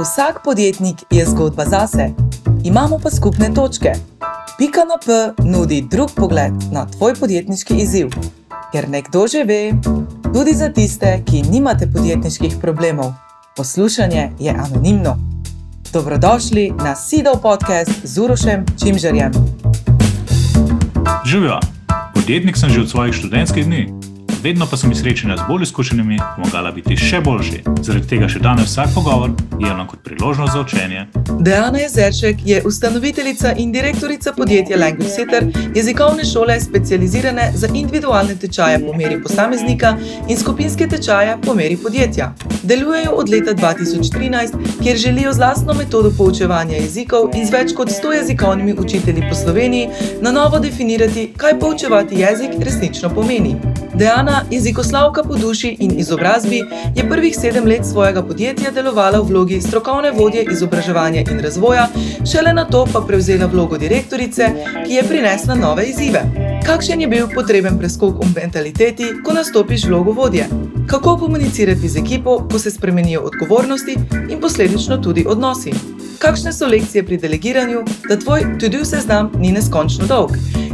Vsak podjetnik je zgodba zase, imamo pa skupne točke. Pika na P nudi drug pogled na tvoj podjetniški izziv. Ker nekdo že ve, tudi za tiste, ki nimate podjetniških problemov, poslušanje je anonimno. Dobrodošli na Sidov podcast z Urošem Čimžerjem. Živijo, podjetnik sem že od svojih študentskih dni vedno pa so mi srečanja z bolj izkušenimi pomagala biti še boljši. Zaradi tega še danes vsak pogovor jemljem kot priložnost za učenje. Dejana Jezerček je ustanoviteljica in direktorica podjetja Language Center, jezikovne šole specializirane za individualne tečaje po meri posameznika in skupinske tečaje po meri podjetja. Delujejo od leta 2013, kjer želijo z lastno metodo poučevanja jezikov in z več kot 100 jezikovnimi učitelji po Sloveniji na novo definirati, kaj poučevati jezik resnično pomeni. Dejana, jezikoslavka po duši in izobrazbi, je prvih sedem let svojega podjetja delovala v vlogi strokovne vodje izobraževanja in razvoja, šele na to pa prevzela vlogo direktorice, ki je prinesla nove izzive. Kakšen je bil potreben preskok v mentaliteti, ko nastopiš vlogo vodje? Kako komunicirati z ekipo, ko se spremenijo odgovornosti in posledično tudi odnosi? Kakšne so lekcije pri delegiranju, da tvoj tudi vse znam ni neskončno dolg?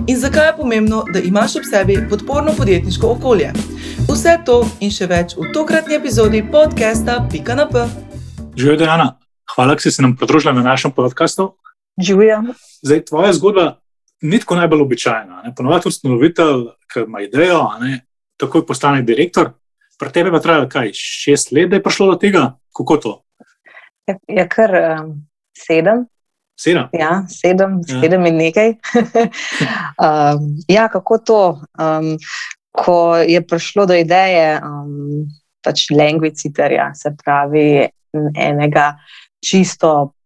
in zakaj je pomembno, da imaš ob sebi podporno podjetniško okolje. Vse to in še več v tokratni epizodi podcasta Pika na P. Živijo, Dejana. Hvala, da si se nam pridružila na našem podkastu. Živijo. Zdaj, tvoja zgodba ni tako najbolj običajna. Ponovadi ustanovitelj, ki ima idejo, ne, takoj postane direktor. Pri tebi pa traja kaj, šest let, da je prišlo do tega? Kako to? Je, je kar um, sedem, Sedem. Ja, sedem, ja. sedem in nekaj. um, ja, kako to? Um, ko je prišlo do ideje, um, pač language-citerja, se pravi, enega čisto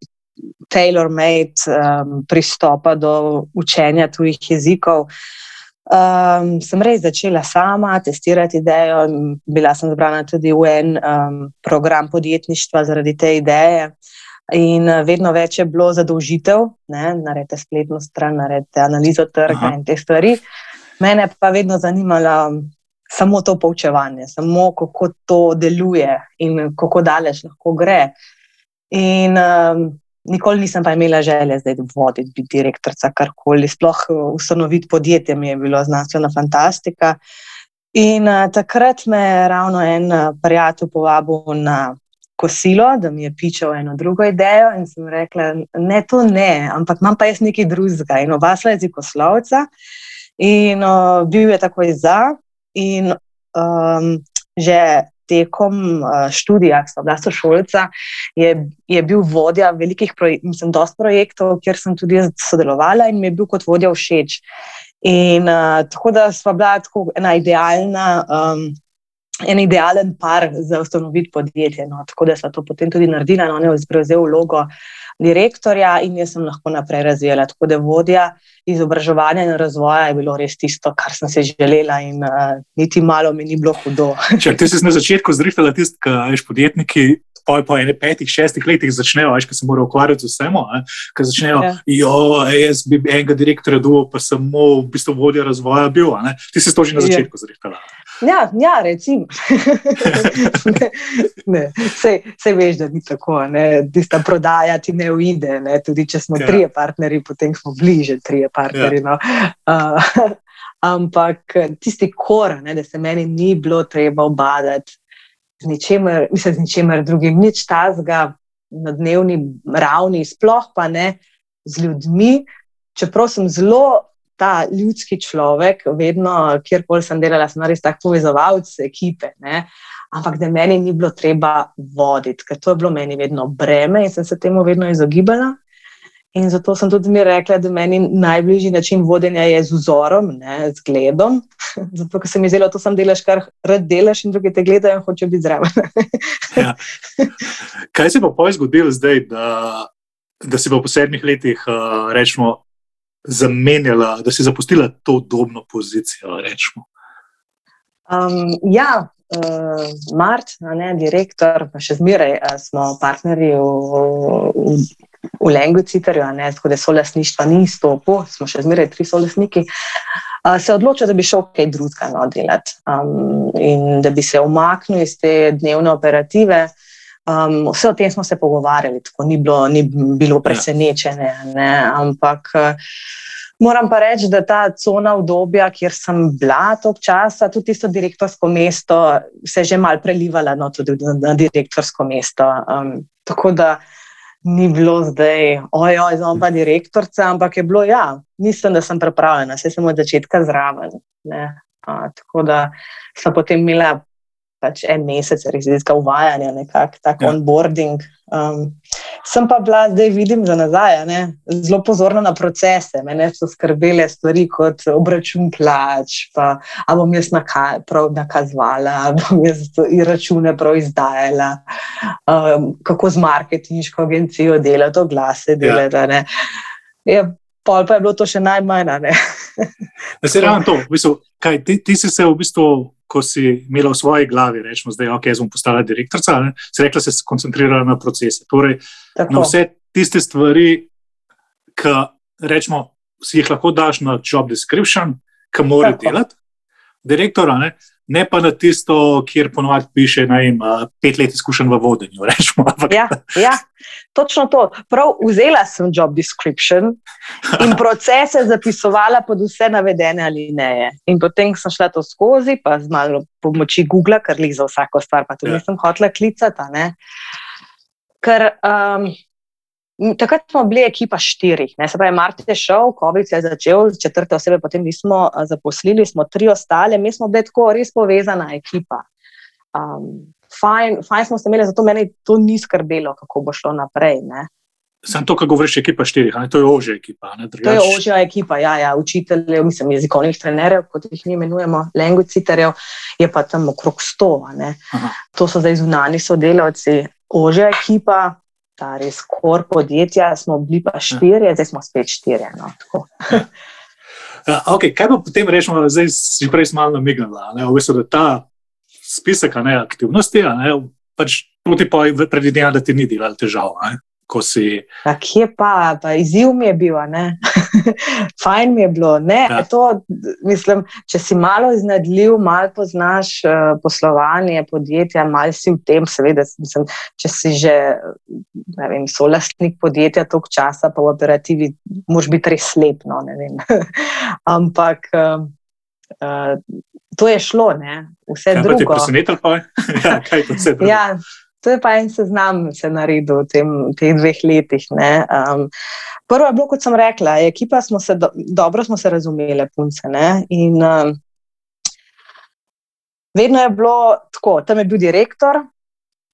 tailor-made um, pristopa do učenja tujih jezikov. Um, sem res začela sama testirati idejo, bila sem zbrana tudi v en um, program podjetništva zaradi te ideje. In eh, vedno več je bilo zadolžitev, naredite spletno stran, naredite analizo trga Aha. in te stvari. Mene pa vedno zanimalo samo to poučevanje, samo kako to deluje in kako daleč lahko gre. In um, nikoli nisem pa imela želje zdaj voditi, biti direktorica, karkoli. Sploh eh, ustanoviti podjetje mi je bilo znanstvena fantastika. In uh, takrat me je ravno en uh, prijatelj povabil na kosilo, da mi je pičal eno drugo idejo. In sem rekla, ne, to ne, ampak imam pa jaz nekaj drugega. In oba sva jezikoslovca, in uh, bil je takoj za. In um, že tekom študija, ki sem bila sošolca, je, je bil vodja velikih projektov, mislim, dosti projektov, kjer sem tudi sodelovala in mi je bil kot vodja všeč. In uh, tako da sva bila tako ena idealna. Um, en idealen par za ustanoviti podjetje. No. Tako da so to potem tudi naredili, no, on je prevzel vlogo direktorja in jaz sem lahko naprej razvijala. Tako da vodja izobraževanja in razvoja je bilo res tisto, kar sem se želela, in uh, niti malo mi ni bilo hudo. Če ti si na začetku zrihtala tisti, ki veš podjetniki. Po, po enem petih, šestih letih začnejo, veš, se morajo ukvarjati z vsem. Ko začnejo, ja. jo, jaz bi enega direktorja dobil, pa samo v bistvu vodja razvoja bil. Ti si to že na ja. začetku ja. zrihtala. Ja, ja recimo. Vse veš, da ni tako. Tista prodaja ti ne uide. Ne? Tudi če smo ja. trije partnerji, potem smo bliže trije partnerji. Ja. No? Uh, ampak tisti kor, ne, da se meni ni bilo treba obadati z ničemer, mislim, z ničemer drugim, nič tazga na dnevni ravni, sploh pa ne z ljudmi. Čeprav sem zelo ta ljudski človek, vedno, kjerkoli sem delala, sem res tako povezovalec ekipe. Ne? Ampak da meni ni bilo treba voditi, ker to je bilo meni vedno breme in sem se temu vedno izogibala. In zato sem tudi mi rekla, da meni najbližji način vodenja je z vzorom, ne, z gledom. Zato, ker se mi zdelo, da to sem delaš, kar rad delaš, in drugi te gledajo in hočejo biti zraven. ja. Kaj se pa poj zgodilo zdaj, da, da si pa po sedmih letih, uh, rečemo, zamenjala, da si zapustila to udobno pozicijo? Um, ja, uh, Mart, ne, direktor, pa še zmeraj uh, smo partnerji v, v, v Lenguciterju, tako da so lasništva ni stopo, smo še zmeraj tri solesniki. Uh, se odločil, da bi šel kaj drugega no, delati um, in da bi se umaknil iz te dnevne operative. Um, vse o tem smo se pogovarjali, tako ni bilo, ni bilo presenečenje. Ne? Ampak uh, moram pa reči, da ta cona obdobja, kjer sem bila tok časa, tudi tisto direktorsko mesto, se je že mal prelivala no, tudi na direktorsko mesto. Um, tako da ni bilo zdaj, ojoj, zdaj pa direktorica, ampak je bilo, ja, mislim, da sem pripravljena, vse sem od začetka zraven. A, tako da sem potem imela pač en mesec rezidentskega uvajanja, nekako tak ja. onboarding. Um, sem pa bila, zdaj vidim za nazaj, ne, zelo pozorna na procese. Mene so skrbele stvari kot obračun plač, pa bom jaz naka, prav nakazovala, bom jaz račune prav izdajala, um, kako z marketinško agencijo delati, oglase delati. Ja. Pol pa je bilo to še najmanj. Da se ravno to, v bistvu, kaj, ti, ti si se v bistvu ko si imela v svoji glavi, rečemo, da okay, je postala direktorica, si rekla, se je koncentrirala na procese. Torej, na vse tiste stvari, ki rečemo, si jih lahko daš na job description, ki mora delati, direktora, ne? Ne pa na tisto, kjer ponovadi piše, da ima pet let izkušenj v vodenju. Rečemo, ja, ja, točno to. Prav vzela sem job description in procese zapisovala pod vse navedene ali ne. In potem sem šla to skozi, pa z malo pomoči Google, ker jih za vsako stvar, pa tudi ja. nisem hotela klicati. Ker um, Takrat smo bili ekipa štirih, ne? se pravi, Martin je šel, Kovic je začel, četrte osebe potem nismo zaposlili, smo tri ostale, mi smo bili tako res povezana ekipa. Um, fajn, fajn smo se imeli, zato meni to ni skrbelo, kako bo šlo naprej. Ne? Sam to, kar govoriš, ekipa štirih, ne? to je ožja ekipa. Ne? To je ožja ekipa, ja, ja. učiteljev, mislim, jezikovnih trenerjev, kot jih mi imenujemo, languiciterjev, je pa tam okrog sto. To so zdaj zunani sodelavci, ožja ekipa ta res kor podjetja, smo bili pa štirje, zdaj smo spet štirje. No, ja, okay, kaj pa potem rečemo, zdaj si prej malo namignila, v bistvu, da ta spisek ne, aktivnosti, ne, pač proti pa predvidevam, da ti ni delal težav. Ne ko si. Kje pa, pa izziv mi je bil, fajn mi je bilo. Ne, ja. to, mislim, če si malo iznadljiv, malo poznaš uh, poslovanje podjetja, malo si v tem, seveda, mislim, če si že vem, solastnik podjetja toliko časa, pa v operativi, moš biti res slep. No, Ampak. Uh, Uh, to je šlo, ne? vse ja, drugo. ja, kaj je to vse drugo? Ja, To je pa en seznam, se je naredil v tem, teh dveh letih. Um, prvo je bilo, kot sem rekla, ekipa smo se do, dobro smo se razumeli, punce. Ne? In um, vedno je bilo tako, tam je bil direktor.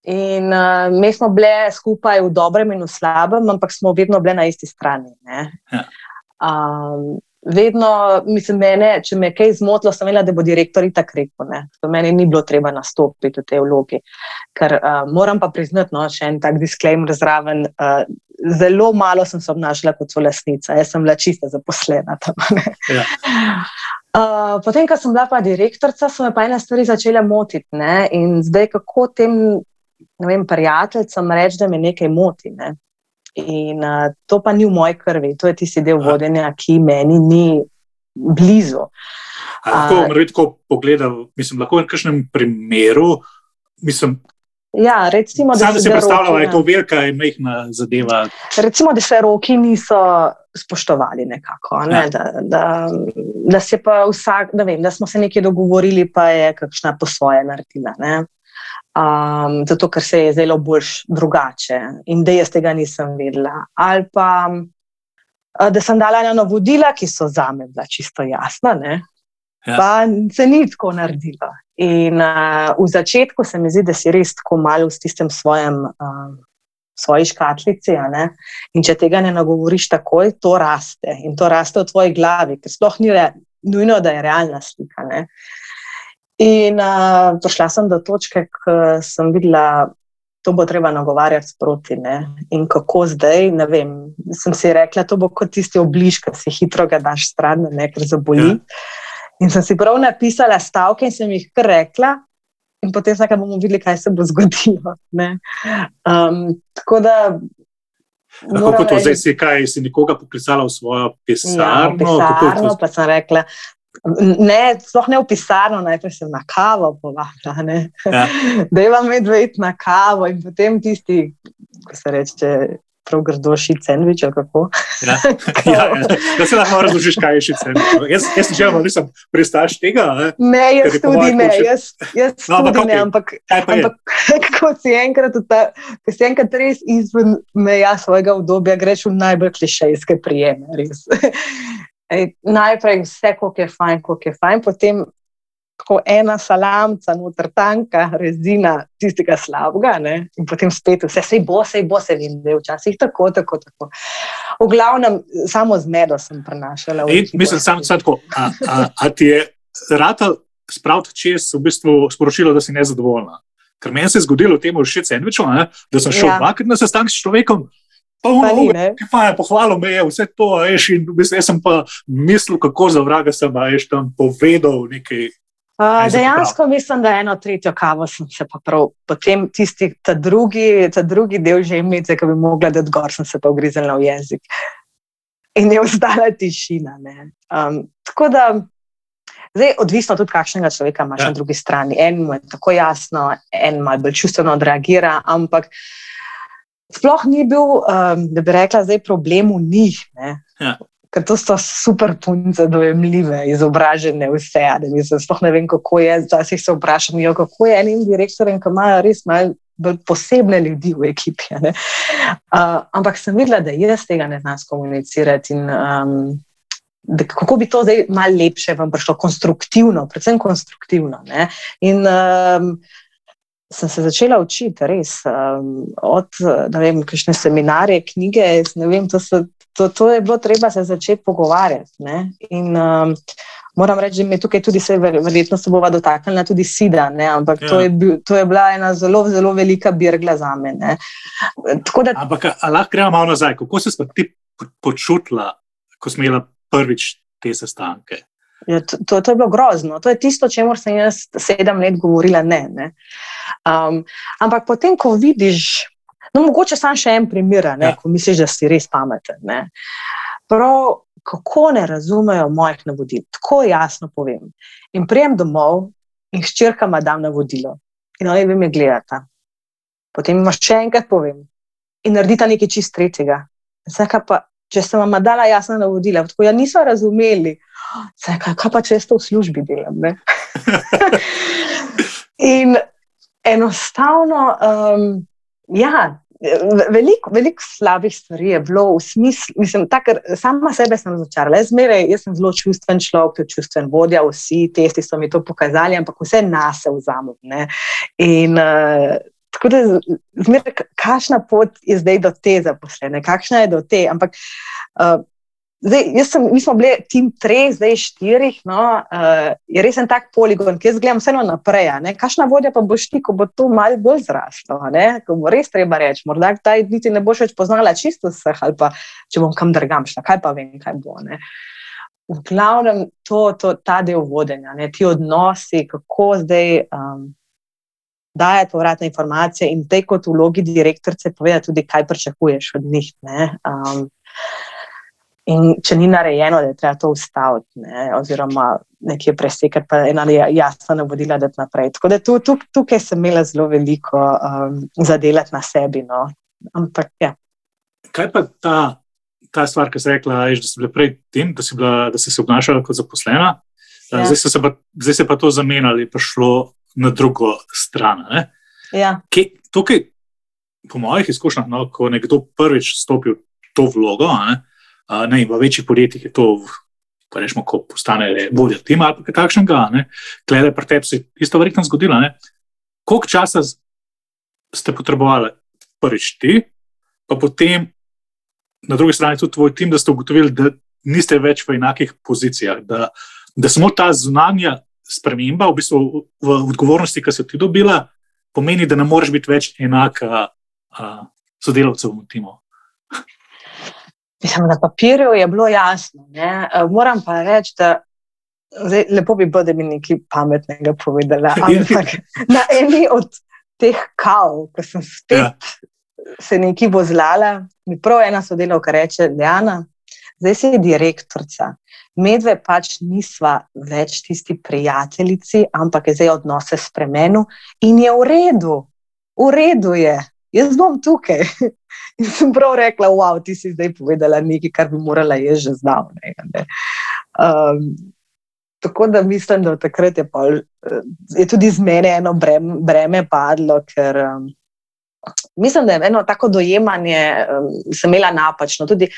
In uh, mi smo bili skupaj v dobrem in v slabem, ampak smo vedno bili na isti strani. Ja. Um, vedno, mislim, mene, če me je kaj zmotilo, sem imela, da bo direktor tako rekel. Meni ni bilo treba nastopiti v tej vlogi. Ker uh, moram pa priznati, no, še en tak disclaimer zraven. Uh, zelo malo sem se obnašala kot so lasnica, jaz sem bila čista zaposlena tam. Ja. Uh, potem, ko sem bila pa direktorica, so me pa ene stvari začele motiti. Ne? In zdaj, kako tem prijateljem reči, da me nekaj moti. Ne? In uh, to pa ni v moji krvi, to je tisti del vodenja, ki meni ni blizu. Lahko uh, tako pogledam, mislim, lahko v nekakšnem primeru. Mislim, Ja, recimo, da se predstavlja, da je to velika in mehna zadeva. Recimo, da se roki niso spoštovali, nekako, ne? ja. da, da, da, vsak, da, vem, da smo se nekaj dogovorili, pa je kakšna po svoje naredila. Ne? Um, zato ker se je zdelo bolj drugače in da jaz tega nisem vedela. Ali pa da sem dala ena navodila, ki so za me bila čisto jasna, ja. pa se ni tako naredila. In uh, v začetku se mi zdi, da si res tako malo v tistem svojem. Um, Svoji škatlici, in če tega ne nagovoriš takoj, to raste in to raste v tvoji glavi, ker sploh ni re, nujno, da je realna slika. Uh, In uh, prišla sem do točke, ko sem videla, da bo treba nagovarjati sproti. Ne? In kako zdaj, ne vem. Sem si rekla, da bo kot tisti obliž, ki si hitro ga daš stran, ne ker zaboli. Ja. In sem si prav napisala stavke in sem jih kar rekla. In potem sem bomo videli, kaj se bo zgodilo. Um, tako da. Kako to zdaj si, kaj si nekoga poklicala v svojo pisarno? Ja, pisarno pa sem rekla, Ne, sploh ne v pisarno, najprej sem na kavo povabila. Ja. Da imam medved na kavo in potem tisti, ko se reče, prav grdo šit sandvič. Ja. Ja, ja, da se lahko razložiš, kaj je šit sandvič. Jaz, jaz že malo nisem pristaš tega. Ne, ne jaz tudi ne. Jaz, jaz no, tudi okay. ne. Ampak, ampak ko si enkrat, ta, ko si enkrat res izven meja svojega obdobja, greš v najbolj klišejske prijeme. Ej, najprej vse, kako je fajn, kako je fajn, potem tako ena salamca, noter tanka, rezina tistega slabega, ne? in potem spet vse, sej bo, sej bo, se vidi, da je včasih tako, tako, tako. V glavnem, samo zmedo sem prenašala. In, mislim, samo tako, a, a, a ti je rata spraviti čez v bistvu sporočilo, da si nezadovoljna. Ker meni se je zgodilo temu še sandviču, da sem šel ja. dvakrat na sestanek s človekom. Pa ono, pa je pohvalil me, vse to, veš, in jaz sem pa mislil, kako za vraga sem, veš, tam povedal nekaj Uh, dejansko mislim, da eno tretjo kavo sem se pa prav, potem tisti, ta drugi, ta drugi del že imeti, ki bi mogla dati gor, sem se pa ugriznila v jezik. In je ostala tišina. Um, tako da, zdaj, odvisno tudi, kakšnega človeka imaš ja. na drugi strani. En mu je tako jasno, en malo bolj čustveno odreagira, ampak sploh ni bil, um, da bi rekla, zdaj problem v njih. Ja ker to so super punce, dojemljive, izobražene, vse. Mislim, sploh ne vem, kako je. Včasih se vprašam, jo, kako je enim direktorjem, ki imajo res malo posebne ljudi v ekipi. Uh, ampak sem videla, da jaz tega ne znam komunicirati. In, um, Da, kako bi to zdaj malo lepše vam prišlo, konstruktivno, predvsem konstruktivno. Ne? In um, sem se začela učiti, res, um, od kakšne seminarje, knjige. Vem, to, so, to, to je bilo treba se začeti pogovarjati. In, um, moram reči, da mi tukaj tudi se verjetno se bova dotaknila tudi sida, ne? ampak ja. to, je bil, to je bila ena zelo, zelo velika birgla za me. Da... Ampak lahko gremo malo nazaj. Kako si se ti počutila, ko si imela prvič te sestanke? Ja, to, to, to je bilo grozno. To je tisto, o čemer sem jaz sedem let govorila. Ne, ne. Um, ampak potem, ko vidiš, No, mogoče samo še en primer, ja. ko misliš, da si res pameten. Prav, kako ne razumejo mojih navodil, tako jasno povem. In prijem domov in ščirka ima dam navodilo. In oni me gledata. Potem imaš še enkrat povem in naredita nekaj čist tretjega. Pa, če sem vam dala jasna navodila, tako ja niso razumeli, kaj, kaj pa če jaz to v službi delam. in enostavno, um, ja, Veliko, veliko slabih stvari je bilo v smislu, mislim, da sama sebe sem razočarala. Jaz, jaz sem zelo čustven človek, čustven vodja, vsi testi so mi to pokazali, ampak vse nas vzamem. In uh, tako da, zmeraj, kakšna pot je zdaj do te zaposlene, kakšna je do te. Ampak uh, Zdaj, sem, mi smo bili tim treh, zdaj štirih, no, uh, je res en tak poligon, ki jaz gledam vseeno naprej. Kakšna vodja pa boš ti, ko bo to malo bolj zraslo, ko bo res treba reči, morda ta niti ne boš več poznala čisto vseh, ali pa če bom kam drgam šla, kaj pa vem, kaj bo. Ne. V glavnem, to, to, ta del vodenja, ne, ti odnosi, kako zdaj um, dajati povratne informacije in te kot vlogi direktorice povedati tudi, kaj pričakuješ od njih. In če ni narejeno, da je treba to ustaviti, ne, oziroma nekje presekati, pa ena jasna navodila, da je naprej. Tako da tu, tu, tukaj sem imela zelo veliko um, zadelati na sebi. No. Ampak, ja. Kaj pa ta, ta stvar, ki si rekla, je, da si bila prej tem, da si, bila, da si se obnašala kot zaposlena, ja. zdaj, se pa, zdaj se pa to zamenjali, pa šlo na drugo stran. Ja. Kje, tukaj, po mojih izkušnjah, no, ko nekdo prvič stopi v to vlogo. Ne, ne, v večjih podjetjih je to, pa rečemo, ko postane vodja tima ali kaj takšnega, glede pri tebi se je isto verjetno zgodilo. Koliko časa ste potrebovali prvič ti, pa potem na drugi strani tudi tvoj tim, da ste ugotovili, da niste več v enakih pozicijah, da, da samo ta zunanja sprememba v, bistvu v odgovornosti, ki so ti dobila, pomeni, da ne moreš biti več enaka sodelavcev v timu. Mislim, na papirju je bilo jasno. Ne? Eh, moram pa reči, da zdaj, lepo bi bilo, da bi nekaj pametnega povedala. Ampak na eni od teh kav, ko sem spet ja. se nekaj vozlala, mi prav ena sodelavka reče: Ljana, zdaj si direktorica. Medve pač nisva več tisti prijateljici, ampak je zdaj odnose spremenil in je v redu, v redu je, jaz bom tukaj. In sem prav rekla, wow, ti si zdaj povedala nekaj, kar bi morala jaz že znati. Um, tako da mislim, da takrat je, pol, je tudi z mene eno breme, breme padlo, ker um, mislim, da je eno tako dojemanje, um, sem imela napačno. Tudi,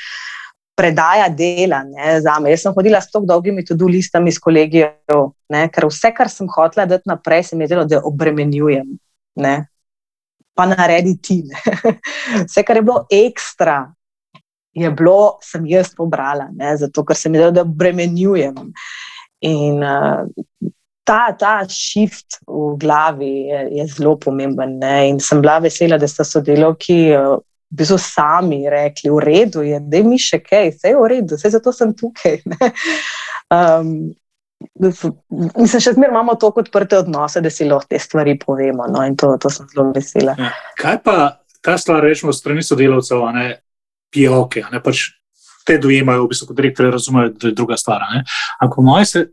Predaja dela ne, za me. Jaz sem hodila s tako dolgimi tudi listami s kolegijo, ker vse, kar sem hotela dati naprej, se mi je zdelo, da obremenjujem. Ne pa naredi ti. Vse, kar je bilo ekstra, je bilo, sem jaz pobrala, ne? zato ker se mi zdi, da bremenjujem. In uh, ta, ta shift v glavi je, je zelo pomemben. Ne? In sem bila vesela, da so sodelavki. Uh, Bi so sami rekli, v redu je, da mi še kaj, vse je v redu, vse zato sem tukaj. Um, Mislim, še zmeraj imamo tako odprte odnose, da si lahko te stvari povemo. No, in to, to sem zelo vesela. Ja. Kaj pa ta stvar, rečemo, strani sodelavcev, ne pijoke, ne pač te dojemajo, v bistvu, kot direktori razumejo, da je druga stvar. Ampak, moj se,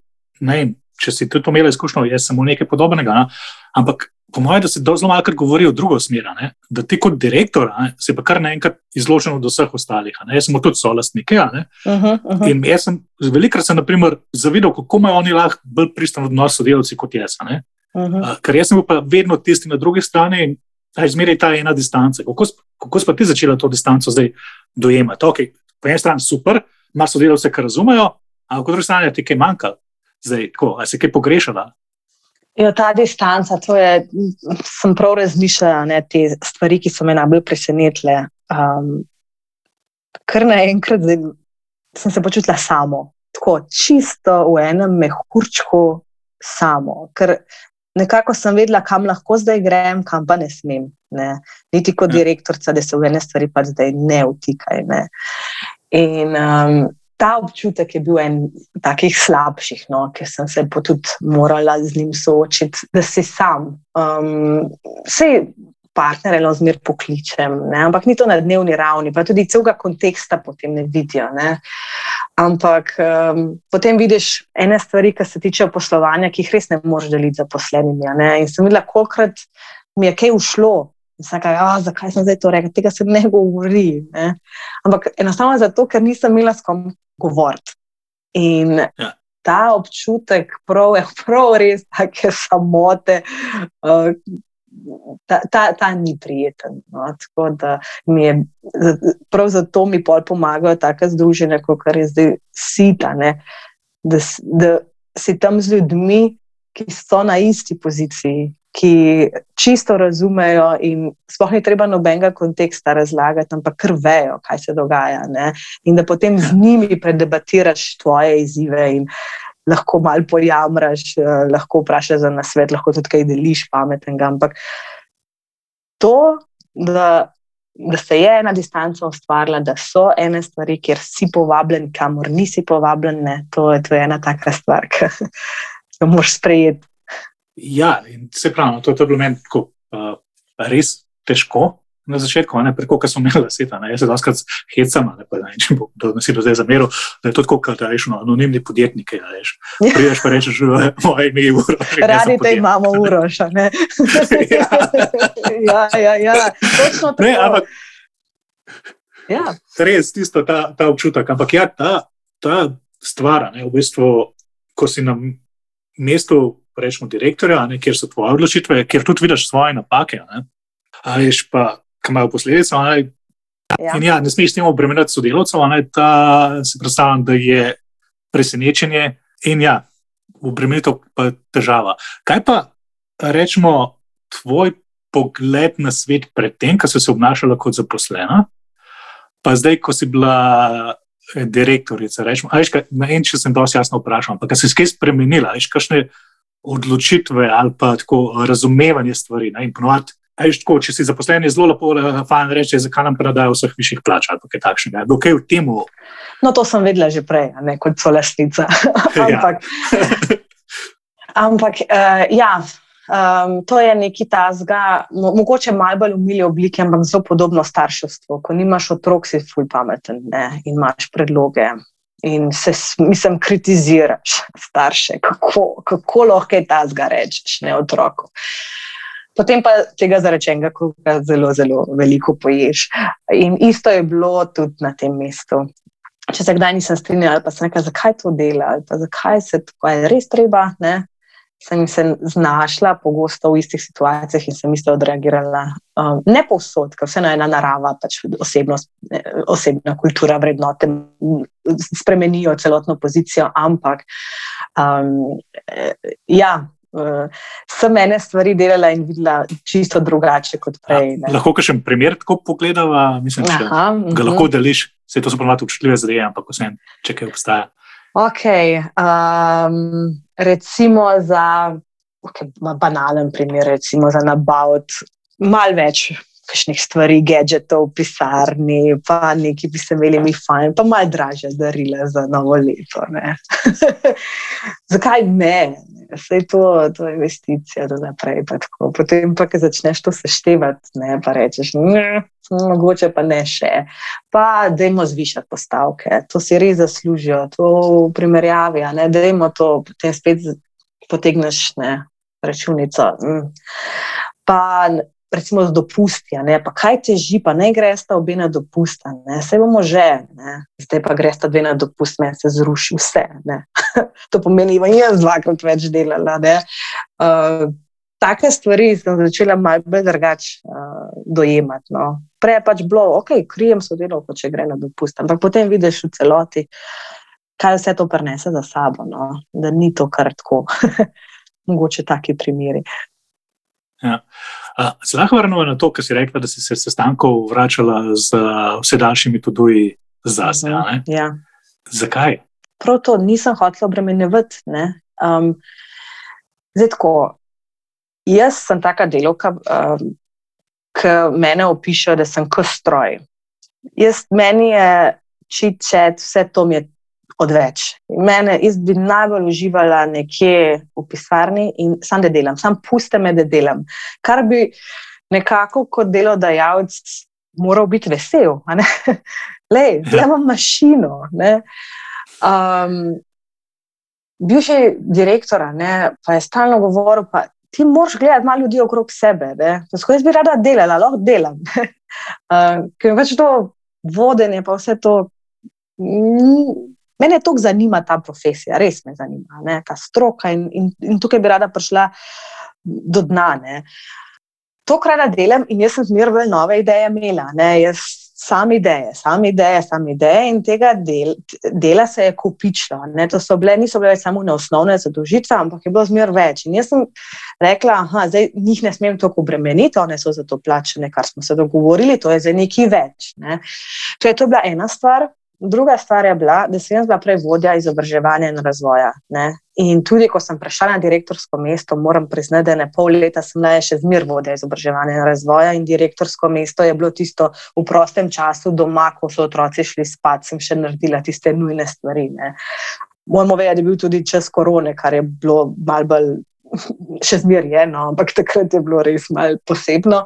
ne vem, če si tudi imel izkušnjo, je samo nekaj podobnega. Ne? Ampak po mojem, da se zelo malo govori o drugo smer, da ti kot direktor ne, si pa kar naenkrat izločen od vseh ostalih. Ne. Jaz sem tudi solastnik. Uh -huh, uh -huh. In jaz sem velikrat sem zavidal, kako imajo oni lahko bolj pristen odnos s sodelavci kot jaz. Uh -huh. uh, ker jaz sem pa vedno tisti na drugi strani in izmeri ta ena distanca. Kako, kako si pa ti začela to distanco zdaj dojemati? Okay, po eni strani super, imaš sodelavce, ki razumejo, ampak po drugi strani ti kaj manjka. Zdaj, ko, ali si kaj pogrešala? Jo, ja, ta distanca, to je, sem prav razmišljala, ne, te stvari, ki so me najbolj presenetile. Um, kar naenkrat sem se počutila samo, tako čisto v enem mehurčku, samo. Ker nekako sem vedela, kam lahko zdaj grem, kam pa ne smem. Ne. Niti kot ja. direktorica, da se v ene stvari pa zdaj ne vtikaj. Ne. In um, ta občutek je bil en takih slabših, no, ker sem se tudi morala z njim soočiti, da si sam. Um, vse partnerje lahko zmer pokličem, ne, ampak ni to na dnevni ravni, pa tudi celega konteksta potem ne vidijo. Ne. Ampak um, potem vidiš ene stvari, ki se tiče poslovanja, ki jih res ne moreš deliti z zaposlenimi. In sem videla, kolikrat mi je kaj ušlo, Zakaj, a, zakaj sem zdaj to rekel? Tega se ne govori. Ne? Ampak enostavno zato, ker nisem imela s kom govoriti. In ja. ta občutek, prav je prav res, take samote. Uh, Ta, ta, ta ni prijeten. No? Tako da mi je, prav zato mi pol pomagajo tako združenje, kot je zdaj sita, da, da si tam z ljudmi, ki so na isti poziciji, ki čisto razumejo, in sploh ni treba nobenega konteksta razlagati, ampak kar vejo, kaj se dogaja. Ne? In da potem z njimi predebatiraš tvoje izzive in lahko malo pojamraš, eh, lahko vprašaš za nasvet, lahko tudi kaj deliš pametnega. Ampak to, da. Da se je ena distanca ustvarila, da so ene stvari, kjer si povabljen, kamor nisi povabljen, ne, to, je, to je ena taka stvar, ki jo moraš sprejeti. Ja, in se pravi, to, to je bilo meni tako, uh, res težko na začetku, ne preko, ker sem imel sveta. Jaz se doskrat hecam, ne pa če bo to nasilno zdaj zameril, da je to tako, kot rečeš, no, anonimni podjetniki. Priješ pa rečeš, moje ime je uro. Radi te imamo uro, še ne. ja, ja, ja, točno to. Ne, ampak, ja. Res, tisto, ta, ta občutek. Ampak ja, ta, ta stvar, ne, v bistvu, ko si na mestu rečemo, direktorja, ne, kjer so tvoje odločitve, kjer tudi vidiš svoje napake. Veš pa, kaj imajo posledice. Ne, ja. Ja, ne smeš s tem obremeniti sodelavcev, da si predstavljam, da je presenečenje in ja, obremenitev pa težava. Kaj pa rečemo, tvoj pogled na svet predtem, ko si se obnašala kot zaposlena, pa zdaj, ko si bila. Direktorica, rečemo, ajš, kaj, ne vem, če sem dosti jasno vprašal, ampak se je kaj spremenila, ajš, kakšne odločitve ali pa tako razumevanje stvari. Ne, ponovati, tako, če si zaposlen, je zelo lepo, da fajn reče, zakaj nam predajo vseh višjih plač ali kaj takšnega. Je kaj v tem? No, to sem vedela že prej, ne kot so ampak, ja. ampak uh, ja. Um, to je neki tazga, mo mogoče malo bolj umilje oblike, ampak zelo podobno starševstvu. Ko nimaš otrok, si ful pameten ne? in imaš predloge. In se, mislim, kritiziraš starše, kako, kako lahko je ta zga rečeš, ne otroku. Potem pa tega zarečenega, ko ga zelo, zelo veliko poješ. In isto je bilo tudi na tem mestu. Če se kdaj nisem strinjala, pa sem rekla, zakaj to dela, ali pa zakaj se tako je res treba. Ne? Sem se znašla pogosto v istih situacijah in sem isto odreagirala. Um, ne povsod, ker vseeno ena narava, pač osebnost, osebna kultura, vrednote spremenijo celotno pozicijo, ampak um, ja. Uh, sem mene stvari delala in videla čisto drugače kot prej. Ja, lahko še en primer tako pogledava, mislim, da ga -huh. lahko deliš. Vse to so ponovadi občutljive zadeve, ampak vseeno, če kaj obstaja. Ok, um, recimo za okay, banalen primer, recimo za nabaviti malo več. Kakšnih stvari, gadgetov, pisarni, pa neki bi se imeli mi fajn, pa malo dražje darila za novo leto. Zakaj ne? Vse to, to je investicija, da naprej. Pa Potem pa, ki začneš to seštevati, ne, pa rečeš, ne, mogoče pa ne še. Pa, dajmo zvišati postavke, to si res zaslužijo, to v primerjavi, ne, dajmo to, potem spet potegneš ne, računico. Mm. Pa, recimo, z dopusti, ne, pa kaj teži, pa ne greš ta obe na dopust, vse bomo že, ne. zdaj pa greš ta dve na dopust, meni se zruši vse. to pomeni, da jaz dvakrat več delala. Uh, take stvari sem začela bolj drugače uh, dojemati. No. Prej je pač bilo, ok, krijem sodelovko, če gre na dopust, ampak potem vidiš v celoti, kaj vse to prenese za sabo, no. da ni to kar tako. Mogoče taki primeri. Ja. Se lahko vrnemo na to, kar si rekla, da si se sestankov vračala z vse daljšimi tudi za zdaj. Ja. Zakaj? Prav to nisem hotela obremenjevati. Um, zdaj, tako, jaz sem taka delovka, um, ki me opiše, da sem kot stroj. Jaz, meni je čit-čet, vse to mi je odveč. Mene, jaz bi najbolj uživala nekje v pisarni in sam da delam, sam puste me, da delam. Kar bi nekako kot delodajalec moral biti vesel. Le, ja. imam mašino. Um, bivši direktor pa je stalno govoril, pa ti moraš gledati malo ljudi okrog sebe. Tako jaz bi rada delala, lahko delam. uh, ker več to vodenje, pa vse to. Mene to zanima, ta profesija, res me zanima, ne, ta stroka in, in, in tukaj bi rada prišla do dna. Ne. To, kar rada delam, in jaz sem zmeraj bolj nove ideje imela. Ne, jaz sam ideje, sam ideje, sam ideje in tega del, dela se je kupičilo. To so bile, niso bile samo na osnovne zadolžitve, ampak je bilo zmeraj več. In jaz sem rekla, da njih ne smem toliko obremeniti, one so za to plačene, kar smo se dogovorili, to je za nekaj več. Ne. To je to bila ena stvar. Druga stvar je bila, da sem jaz bila prej vodja izobraževanja in razvoja. Ne? In tudi, ko sem prišla na direktorsko mesto, moram priznati, da ne pol leta sem bila še zmer vodja izobraževanja in razvoja. In direktorsko mesto je bilo tisto v prostem času doma, ko so otroci šli spat, sem še naredila tiste nujne stvari. Ne? Moramo vedeti, da je bil tudi čas korone, kar je bilo malce bolj, še zmer je, no? ampak takrat je bilo res malce posebno.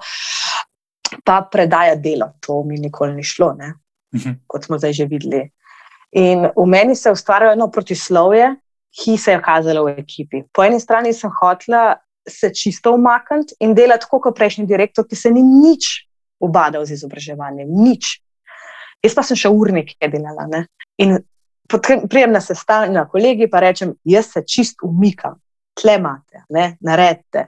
Pa predaja delo, to mi nikoli ni šlo. Ne? -hmm. kot smo zdaj že videli. In v meni se je ustvarjalo eno protislovje, ki se je kazalo v ekipi. Po eni strani sem hotela se čisto umakniti in delati tako kot prejšnji direktor, ki se ni nič ubadal z izobraževanjem, nič. Jaz pa sem še urnik delala. Ne? In prijem na sestanek, na kolegi, pa rečem, jaz se čist umikam, tle imate, naredite.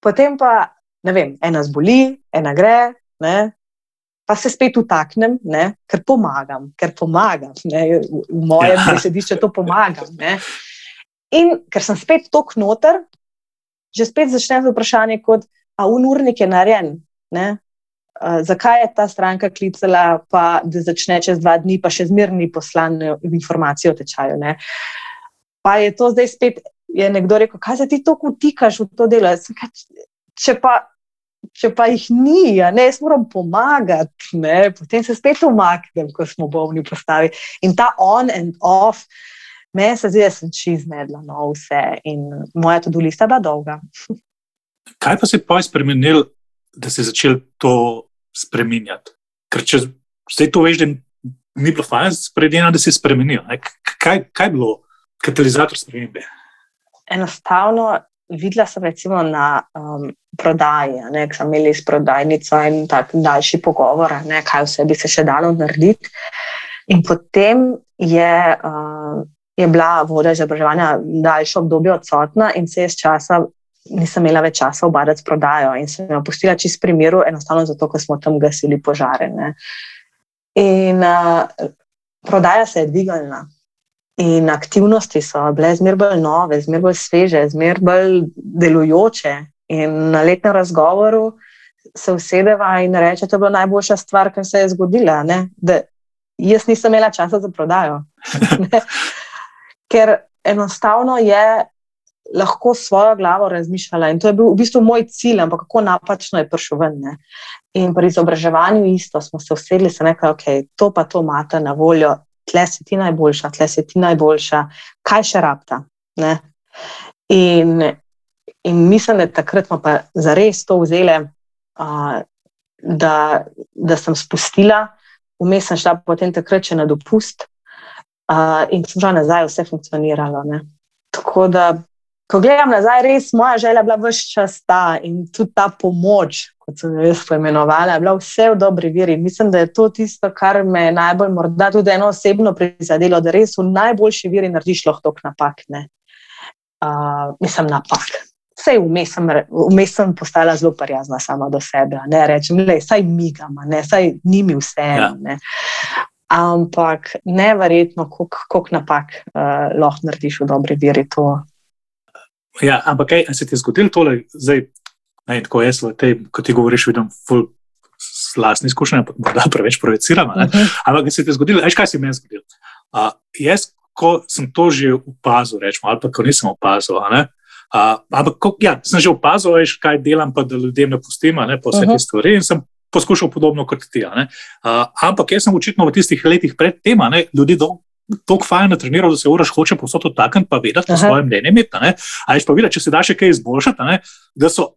Potem pa, ne vem, ena zboli, ena gre, ne? Pa se spet utaknem, ne, ker pomagam, ker pomagam, ne, v mojem ja. besedišču to pomagam. Ne. In ker sem spet tok noter, že spet začnem z vprašanjem, kot a unurnik je narejen. Ne. Uh, zakaj je ta stranka klicala, pa da začne čez dva dni, pa še zmerni poslan informacijo o tečaju. Ne. Pa je to zdaj spet, je nekdo rekel, kaj se ti tako utikaš v to delo. Če pa če pa jih ni, ne, jaz moram pomagati, ne, potem se spet umaknem, ko smo bolni postavi. In ta on and off, meni se zdi, da sem čizmedla, no, vse. In moja tudi lista je dolga. Kaj pa se je pa spremenil, da je začel to spremenjati? Ker če zdaj to veš, da ni bilo fajn, spredjeno, da je spremenil. Kaj, kaj je bilo katalizator spremembe? Enostavno, videla sem recimo na um, prodaji, ki smo imeli s prodajnico in tako daljši pogovor, ne, kaj vse bi se še dalo narediti. In potem je. Uh, je bila voda izobraževanja daljše obdobje odsotna in se je s časa, nisem imela več časa obadati s prodajo in sem jo opustila čist primeru, enostavno zato, ker smo tam gasili požare. Ne. In uh, prodaja se je dvignila. In aktivnosti so bile zmeraj bolj nove, zmeraj bolj sveže, zmeraj bolj delujoče. In na letnem razgovoru se usedeva in reče, da je bila najboljša stvar, kar se je zgodila. Jaz nisem imela časa za prodajo. ker enostavno je lahko svojo glavo razmišljala. In to je bil v bistvu moj cilj, ampak kako napačno je prišel ven. Ne? In pri izobraževanju isto smo se usedli in rekli, ok, to pa to imate na voljo, tle si ti najboljša, tle si ti najboljša, kaj še rabta. In, in mislim, da takrat smo pa zares to vzeli, uh, da, da sem spustila, vmes sem šla potem takrat še na dopust in sem že nazaj, vse funkcioniralo. Ne. Tako da, ko gledam nazaj, res moja želja bila vse čas ta in tudi ta pomoč, kot sem jo jaz poimenovala, bila vse v dobri veri. Mislim, da je to tisto, kar me je najbolj, morda tudi eno osebno prizadelo, da res v najboljši veri narediš lahko napak. Uh, mislim, napak. Vse vmes sem, vmes sem postala zelo prijazna sama do sebe. Ne rečem, le, saj migam, ne, saj ni mi vse. Ja ampak neverjetno, koliko napak uh, lahko narediš v dobri veri. To. Ja, ampak kaj se ti je zgodilo tole, zdaj, ne, tako jaz, tej, ko ti govoriš, vidim, ful. Vlastne izkušnje, morda preveč projiciramo. Uh mhm. -huh. Ampak, se ti je zgodilo, veš, kaj se je zgodilo? Uh, jaz, ko sem to že opazil, rečemo, ali pa ko nisem opazil. Uh, ampak, ko, ja, sem že opazil, veš, kaj delam, pa da ljudem ne pustim, ne pa vse uh -huh. te mhm. stvari. In sem poskušal podobno kot ti. Uh, ampak jaz sem očitno v tistih letih pred tem, ljudi do. Tako fajn je trenirati, da se uraš hoče posod odtakniti, pa vedeti, da svoje mnenje imeti. Ali pa videti, če se da še kaj izboljšati. Ne? Da so,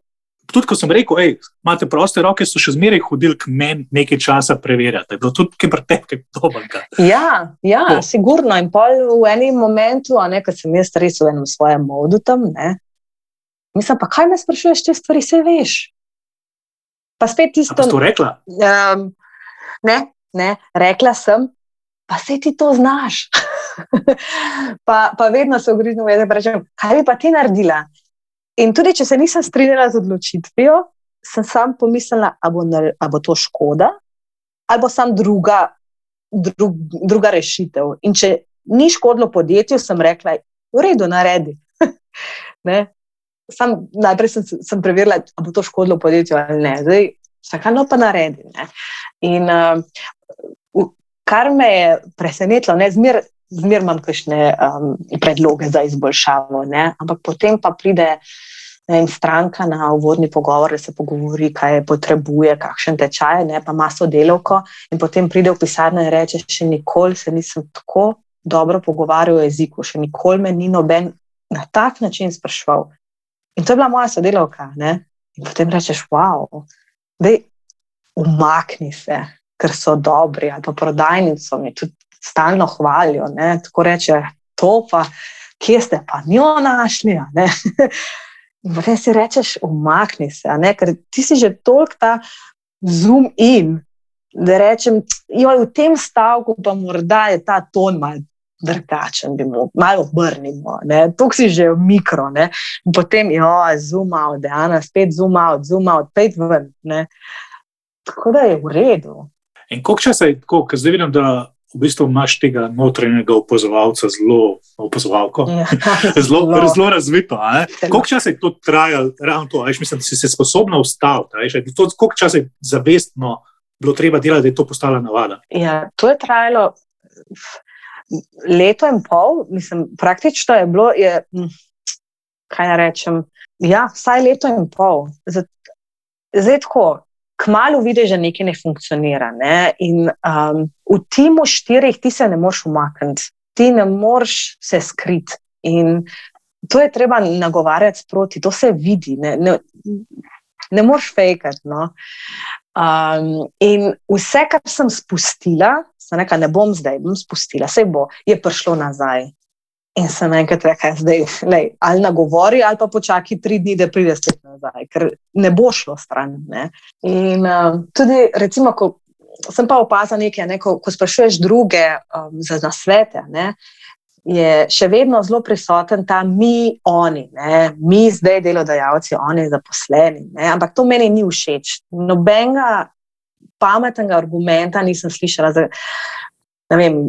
tudi ko sem rekel, hej, imate proste roke, so še zmeraj hodili k meni nekaj časa preverjati. Je tudi kaj pretepke dobrega. Ja, ja oh. sigurno. In pol v enem momentu, a ne, ko sem jaz res v enem svojem modu tam, ne, mislim, pa kaj me sprašuješ, če stvari se veš. Pa spet tisto. Kaj si to rekla? Um, ne, ne, rekla sem, pa se ti to znaš. pa, pa vedno se ugriznem, da rečem, kaj bi pa ti naredila. In tudi, če se nisem strinjala z odločitvijo, sem sam pomislila, ali bo, bo to škoda, ali bo sam druga, drug, druga rešitev. In če ni škodilo podjetju, sem rekla, v redu, naredi. sam, najprej sem, sem preverila, ali bo to škodilo podjetju ali ne. Zdaj, vsakaj no pa naredi. Ne? In uh, kar me je presenetilo, ne zmer. Imam kakšne um, predloge za izboljšavo, ne? ampak potem pa pride vem, stranka na uvodni pogovor, da se pogovori, kaj potrebuje, kakšen tečaj, ne? pa ima sodelovko, in potem pride v pisarno in reče: Še nikoli se nisem tako dobro pogovarjal o jeziku, še nikoli me ni noben na tak način sprašval. In to je bila moja sodelovka. Ne? In potem rečeš, wow, da umakni se, ker so dobri, ali pa prodajnico mi tudi stalno hvalijo. Ne? Tako reče, to pa, kje ste pa njo našli. In potem si rečeš, umakni se, ker ti si že toliko ta zoom in. Da rečem, joj, v tem stavku pa morda je ta ton malo drugačen, malo obrnimo, tu si že v mikro, ne? potem jo, zoom out, Ana, spet zoom out, zoom out, pet ven. Ne? Tako da je v redu. In koliko časa je tako, ker zdaj vidim, da v bistvu imaš tega notranjega opazovalca zelo, opazovalko, ja, zelo, zelo, zelo razvito. Koliko časa je to trajalo, ravno to, veš, mislim, da si se sposobna ustaviti, koliko časa je zavestno bilo treba delati, da je to postala navada? Ja, to je trajalo leto in pol, mislim, praktično je bilo, je, hm, kaj naj rečem, ja, vsaj leto in pol. Zdaj, tako, kmalo vidiš, da nekaj ne funkcionira. Ne? In um, v timu štirih ti se ne moreš umakniti, ti ne moreš se skriti. In to je treba nagovarjati sproti, to se vidi, ne, ne, ne moreš fejkati. No. Um, in vse, kar sem spustila, sem rekla, ne bom zdaj, bom spustila, vse bo, je prišlo nazaj. In sem enkrat rekla, zdaj, lej, ali nagovori, ali pa počakaj tri dni, da pride spet nazaj, ker ne bo šlo stran. Ne. In uh, tudi, recimo, ko sem pa opazila nekaj, ne, ko, ko sprašuješ druge um, za nasvete. Ne, Je še vedno zelo prisoten ta mi, oni, ne? mi, zdaj delodajalci, oni, zaposleni. Ne? Ampak to meni ni všeč. Nobenega pametnega argumenta nisem slišala. Za, vem,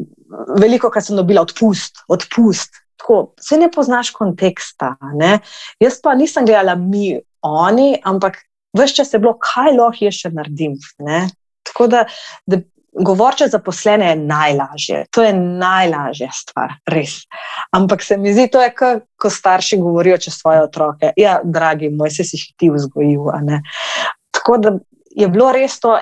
veliko, kar sem dobila, odpust, odpust. Tako, se ne poznaš konteksta. Ne? Jaz pa nisem gledala mi, oni, ampak vse čas je bilo, kaj lahko jaz še naredim. Ne? Tako da, da govorče zaposlene je najlažje, to je najlažja stvar, res. Ampak se mi zdi, to je, kar, ko starši govorijo čez svoje otroke. Ja, dragi moj, se si jih ti vzgojil. Tako da je bilo res to.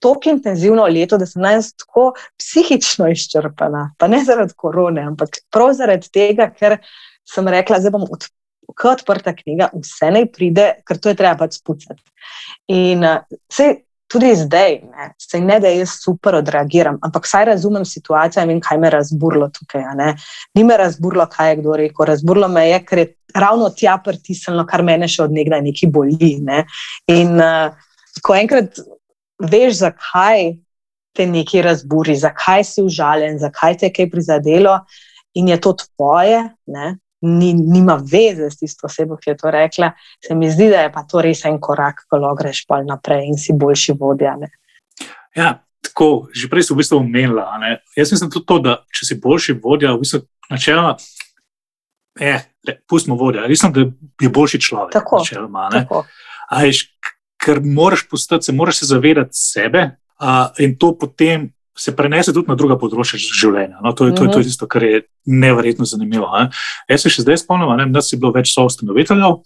Tako intenzivno leto, da sem danes tako psihično izčrpana, pa ne zaradi korone, ampak prav zaradi tega, ker sem rekla, da bom odprta knjiga, vse naj pride, ker to je treba pač spucati. In uh, tudi zdaj, ne, se ne da jaz super odreagiram, ampak vsaj razumem situacijo in kaj me je razburlo tukaj. Ni me razburlo, kaj je kdo rekel, razburlo me je, ker je ravno tja pritisnilo, kar mene še od nekdaj neki boli. Ne. In uh, ko enkrat veš, zakaj te nekaj razburi, zakaj si užaljen, zakaj te je kaj prizadelo in je to tvoje. Ne, ni, nima veze s tisto osebo, ki je to rekla. Se mi zdi, da je pa to res en korak, ko lahko greš pa naprej in si boljši vodja. Ne? Ja, tako, že prej si v bistvu omenila. Jaz mislim tudi to, da če si boljši vodja, v bistvu načeloma. Eh, pustimo vodja, mislim, da je boljši človek. Tako, načeloma, tako. Ajš, ker moraš postati, se moraš se zavedati sebe uh, in to potem se prenese tudi na druga področja življenja. No, to, je, to, je, to je mhm. tisto, kar je nevrjetno zanimivo. Ne. Jaz se še zdaj spomnim, da si bilo več soustanoviteljev.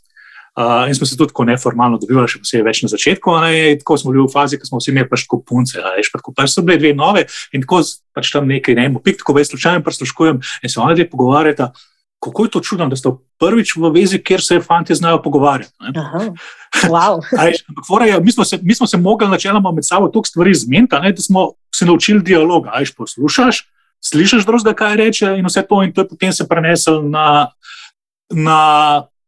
Uh, in smo se tudi neformalno dobivali, še posebej več na začetku. Ne, tako smo bili v fazi, ko smo vsi imeli pač punce, ali pa tako, pač so bile dve nove in tako pač tam nekaj, ne, pik, tako več slučajno prisluškujem in se oni dve pogovarjata kako je to čudno, da ste prvič v vezi, kjer se fanti znajo pogovarjati. Wow. je, mi, smo se, mi smo se mogli načeloma med sabo toliko stvari zmeniti, da smo se naučili dialoga. Ajš poslušaš, slišiš drugega, kaj reče, in vse to, in to je potem se prenesel na. na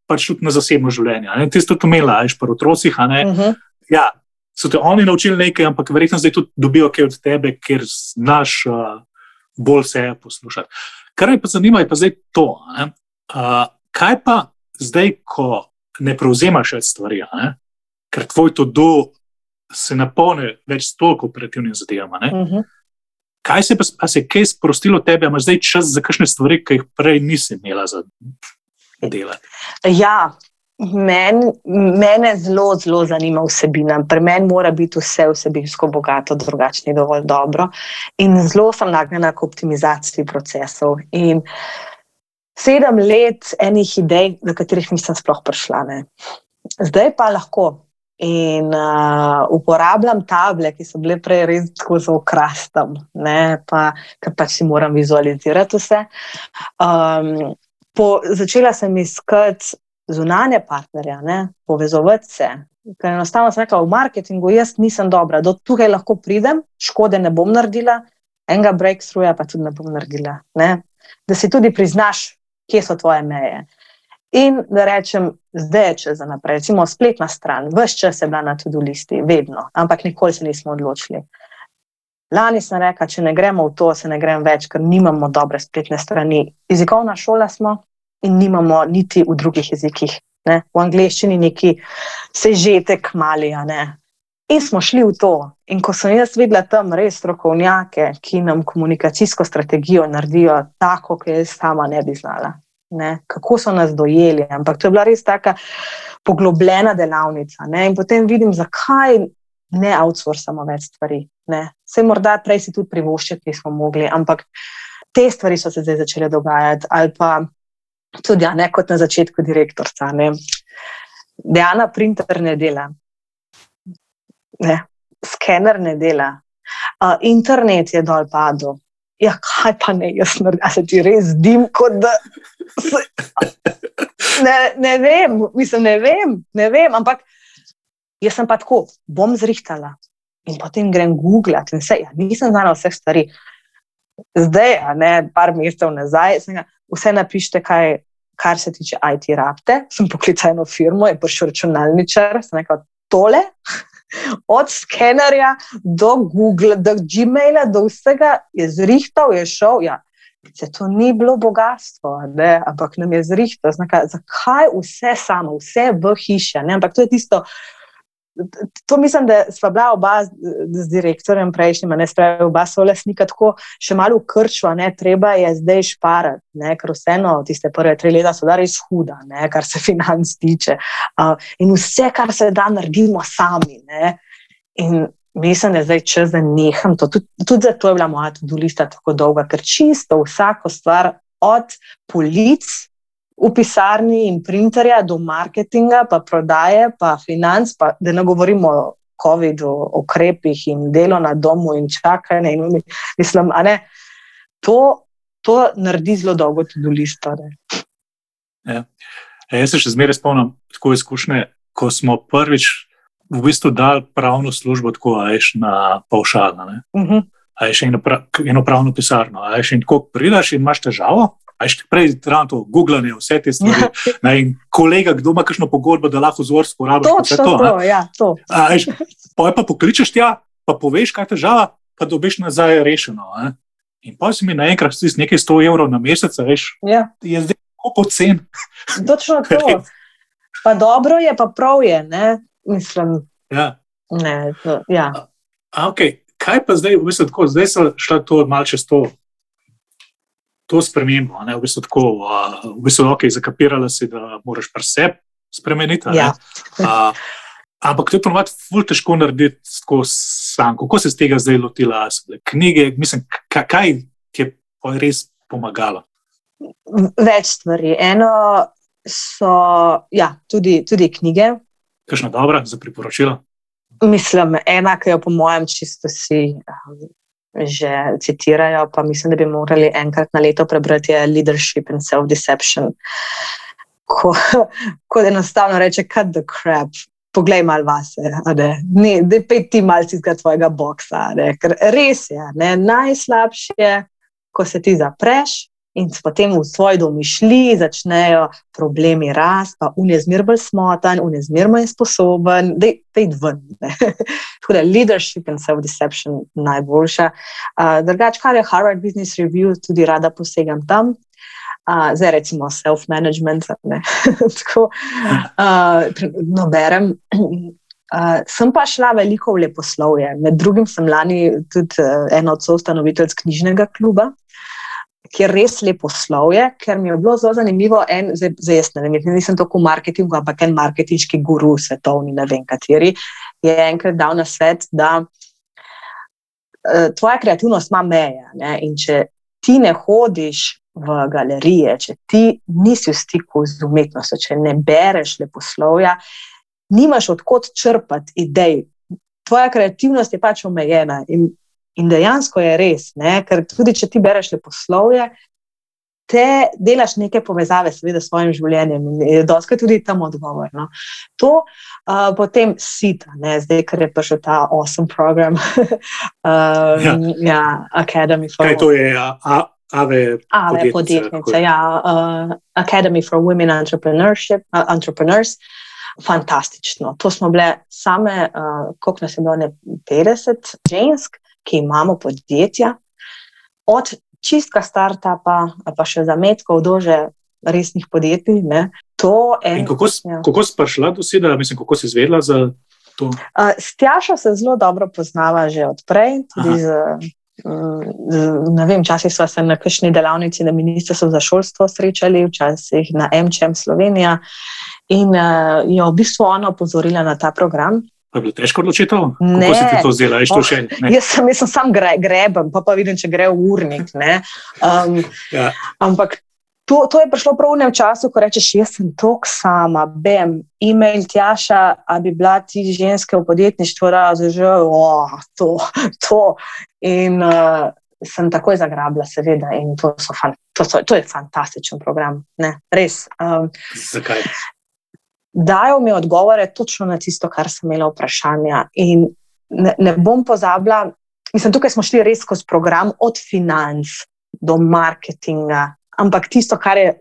Pač tudi na zasebno življenje. Ti si to imela, ajš v otrocih. Uh mhm. -huh. Ja, so te oni naučili nekaj, ampak verjetno zdaj tudi dobijo kaj od tebe, ker znaš uh, bolj se poslušati. Kar me pa zanima, je pa zdaj to. Uh, kaj pa zdaj, ko ne prevzemaš več stvari, ne? ker tvoj to do se napolni več s toliko operativnim zadevami. Uh mhm. -huh. Kaj se, pa, se je kaj sprostilo tebe, imaš zdaj čas za kakšne stvari, ki jih prej nisi imela za delati? Ja, Men, mene zelo, zelo zanima vsebina. Pri meni mora biti vse vsebinsko bogato, drugače ni dovolj dobro. In zelo sem nagnjena k optimizaciji procesov. In sedem let enih idej, do katerih nisem sploh prišla. Ne. Zdaj pa lahko. In uh, uporabljam table, ki so bile prej res tako zelo krasne, ker pač si moram vizualizirati vse. Um, po, začela sem iskati zunanje partnerje, ne, povezovati se. Ker enostavno sem rekla, v marketingu jaz nisem dobra, do tukaj lahko pridem, škode ne bom naredila, enega breakthroughja pa tudi ne bom naredila. Ne. Da si tudi priznaš, kje so tvoje meje. In da rečem, zdaj je čas za naprej, recimo spletna stran, vse čas je bila na tudi listi, vedno, ampak nikoli se nismo odločili. Lani sem rekla, če ne gremo v to, se ne grem več, ker nimamo dobre spletne strani. Jezikovna šola smo, in nimamo niti v drugih jezikih. Ne? V angleščini neki sežetek mali. In smo šli v to. In ko sem jaz videla tam res strokovnjake, ki nam komunikacijsko strategijo naredijo tako, kot jaz sama ne bi znala. Ne? Kako so nas dojeli. Ampak to je bila res tako poglobljena delavnica. Ne? In potem vidim, zakaj ne outsourcamo več stvari. Vse morda prej si tudi privoščiti nismo mogli, ampak te stvari so se zdaj začele dogajati. Ali pa tudi ja, ne kot na začetku direktorca. Ne. Dejana printer ne dela, ne. skener ne dela, uh, internet je dol padel. ja, kaj pa ne, jaz naredim, se ti res zdim, kot da. Se, ne, ne vem, mislim, ne vem, ne vem, ampak jaz sem pa tako, bom zrihtala in potem grem googlat in vse. Ja, nisem znala vseh stvari. Zdaj, a ne, par mesecev nazaj, ga, vse napišite, kaj, kar se tiče IT rabte. Sem poklicala eno firmo, je prišel računalničar, sem rekel, tole. Od skenerja do Google, do Gmaila, do vsega je zrihtal, je šel. Ja. Se to ni bilo bogatstvo, ne? ampak nam je zrihtal. Zakaj vse samo, vse v hiši? Ampak to je tisto, To mislim, da sva bila oba z, z direktorjem prejšnjim, ne spravi, oba so lasnika tako še malo krčva, ne, treba je zdaj šparati, ne, ker vseeno tiste prve tri leta so da res huda, ne, kar se financ tiče. Uh, in vse, kar se da, naredimo sami. Ne, in mislim, da je zdaj čas, da neham to. Tudi, tudi zato je bila moja tudi lista tako dolga, ker čisto vsako stvar od polic v pisarni in printerja, do marketinga, pa prodaje, pa financ, pa da ne govorimo o COVID-u, o ukrepih in delo na domu in čakanje. In mislim, ne, to, to naredi zelo dolgo tudi listo. Ja. Jaz se še zmeraj spomnim tako izkušnje, ko smo prvič v bistvu dali pravno službo, tako ajš na paušalno. Uh -huh. Ajš eno, eno pravno pisarno. Ajš in tako prideš in imaš težavo. Aj še prej, to, googlanje, vse te stvari. Ja. In kolega, kdo ima kakšno pogodbo, da lahko vzorsko uporablja. To je to. to, ja, to. Aj, pa pa pokličeš tja, pa poveš, kaj je težava, pa dobiš nazaj rešeno. A? In pa si mi naenkrat s nekaj 100 evrov na mesec, veš, ja. je zdaj tako pocen. Točno to. Pa dobro je, pa prav je, ne? mislim. Ja. Ne, to, ja. A, a, okay. Kaj pa zdaj, v bistvu, tako, zdaj so šla to malce čez to to spremembo. V bistvu, tako, v bistvu okay, zakapirala si, da moraš pri sebi spremeniti. Ja. A, ampak to je ponovadi ful težko narediti tako sam. Kako se z tega zdaj lotila? Knjige, mislim, kaj ti je res pomagalo? Več stvari. Eno so ja, tudi, tudi knjige. Kakšna dobra za priporočila? Mislim, ena, ki jo po mojem čisto si že citirajo, pa mislim, da bi morali enkrat na leto prebrati Leadership and Self-Deception. Ko, ko enostavno reče, cut the crap. Poglej malo vase, da ne pej ti malce iz tvojega boksa. Ker res je, ne, najslabše je, ko se ti zapreš in potem v svoji domišlji začnejo problemi rasti, pa unje zmer bolj smotan, unje zmer manj sposoben, da je ven. Tako da leadership and self-deception najboljša. Uh, Drugač, kar je Harvard Business Review, tudi rada posegam tam. Uh, zdaj, recimo, self-management. Tako, uh, no, berem. Uh, sem pa šla veliko v leposlovje. Med drugim sem lani tudi uh, ena od soustanoviteljsk knjižnega kluba kjer res lepo slovje, ker mi je bilo zelo zanimivo. En, zdaj, zdaj jaz ne vem, nisem tako v marketingu, ampak en marketinški guru, svetovni, ne vem kateri, je enkrat dal na svet, da uh, tvoja kreativnost ima meje. Ne? In če ti ne hodiš v galerije, če ti nisi v stiku z umetnostjo, če ne bereš leposlovja, nimaš odkot črpati idej. Tvoja kreativnost je pač omejena. In In dejansko je res, ne? ker tudi če ti bereš leposlovje, te delaš neke povezave seveda, s svojim življenjem in doskrat tudi tam odgovor. No? To uh, potem sita, ne? zdaj, ker je prišel ta awesome program, um, ja. ja, Academy for. Kaj to je? A Ave, Ave podjetnice, ja, uh, Academy for Women Entrepreneurship, uh, Entrepreneurs. Fantastično. To smo bile same, uh, koliko nas je bilo, ne 50 žensk, ki imamo podjetja, od čistka startupa, pa še zametkov do že resnih podjetij. Ne, en, kako ja. si prišla do tega, mislim, kako si izvedela za to? Uh, Stjaša se zelo dobro poznava že odprej. Včasih smo se na kakšni delavnici na Ministrstvu za šolstvo srečali, včasih na MČM Slovenija. In uh, je v bistvu ona opozorila na ta program, Je bilo težko odločitev? Kako si ti to zdela? Oh, še, jaz sem, jaz sem sam gre, greben, pa, pa vidim, če gre v urnik. Um, ja. Ampak to, to je prišlo prav v enem času, ko rečeš, jaz sem tok sama, bem, e-mail tjaša, a bi bila ti ženske v podjetništvu, že oh, to, to. In uh, sem takoj zagrabila, seveda, in to, fan, to, so, to je fantastičen program. Ne, res. Um, Zakaj? Dajo mi odgovore točno na tisto, kar sem imela vprašanja. In ne, ne bom pozabila, mislim, tukaj smo šli res skozi program, od financ do marketinga. Ampak tisto, kar je,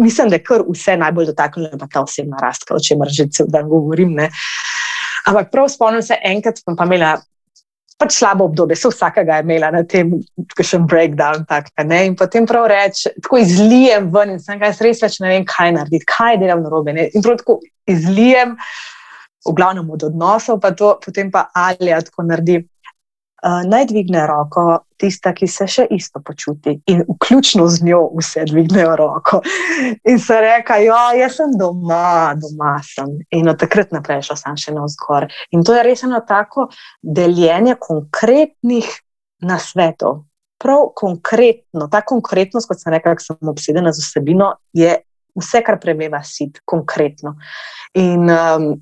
mislim, da je kar vse najbolj dotaknilo, je pa ta osebna rast, o čemer že cel dan govorim. Ne. Ampak prav spomnim se, enkrat sem pa imela pač slabo obdobje, se vsakega je imela na tem, kot še en breakdown. Tak, in potem prav reči, tako izlijem ven in sem kaj res več ne vem, kaj narediti, kaj delam na robe. In prav tako izlijem, v glavnem od odnosov, pa to, potem pa ali tako naredi. Uh, naj dvigne roko tista, ki se še isto počuti, in vključno z njo vse dvignejo roko. In se reka, ja, jaz sem doma, doma sem. In od takrat naprej šel sem še na vzgor. In to je res eno tako deljenje konkretnih nasvetov. Prav konkretno, ta konkretnost, kot sem rekla, ker sem obsedena z vsebino, je vse, kar premeva sit, konkretno. In um,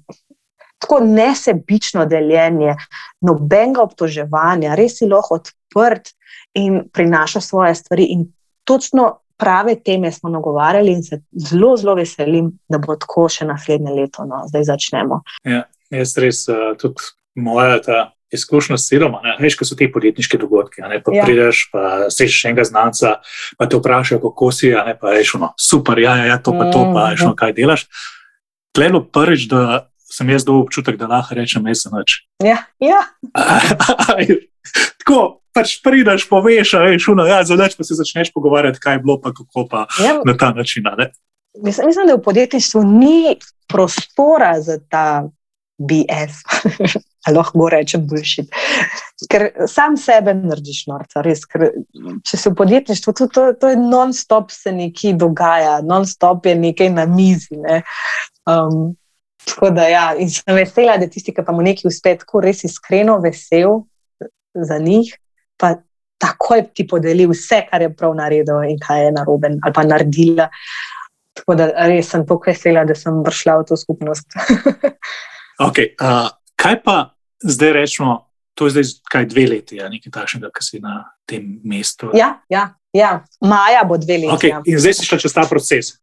tako nesebično deljenje, nobenega obtoževanja, res si lahko odprt in prinaša svoje stvari. In točno prave teme smo nagovarjali, in se zelo, zelo veselim, da bo tako še naslednje leto, no, zdaj začnemo. Ja, jaz res uh, tudi moja ta. Izkušnja s siloma, veš, kaj so ti podjetniški dogodki. Ne, pa ja. prideš, pa slišiš enega znanca, pa te vprašajo, kako si, ne, pa rečeš, no, super, ja, ja, ja, to pa to, pa mm, rečeš, no, kaj delaš. Tlelo prvič, da sem jaz dobil občutek, da lahko rečem, da sem več. Ja, ja. Tako, pač prideš, poveš, veš, uno, ja, zadač pa se začneš pogovarjati, kaj je bilo, pa kako pa ja. na ta način. Mislim, mislim, da v podjetništvu ni prostora za ta BS, lahko rečem, bullshit. Ker sam sebe narediš norca, res. Ker, če si v podjetništvu, to, to, to je non-stop se nekaj dogaja, non-stop je nekaj na mizi. Ne. Um, Tako da, ja, in sem vesela, da tisti, ki pa mu nekaj uspe, tako res iskreno vesel za njih, pa takoj ti podeli vse, kar je prav naredil in kaj je narobe ali pa naredila. Tako da res sem tako vesela, da sem prišla v to skupnost. okay, uh, kaj pa zdaj rečemo? To je zdaj kaj dve leti, ja, nekaj takšnega, ki si na tem mestu. Ja, ja, ja. maja bo dve leti. Okay, ja. In zdaj si šla čez ta proces.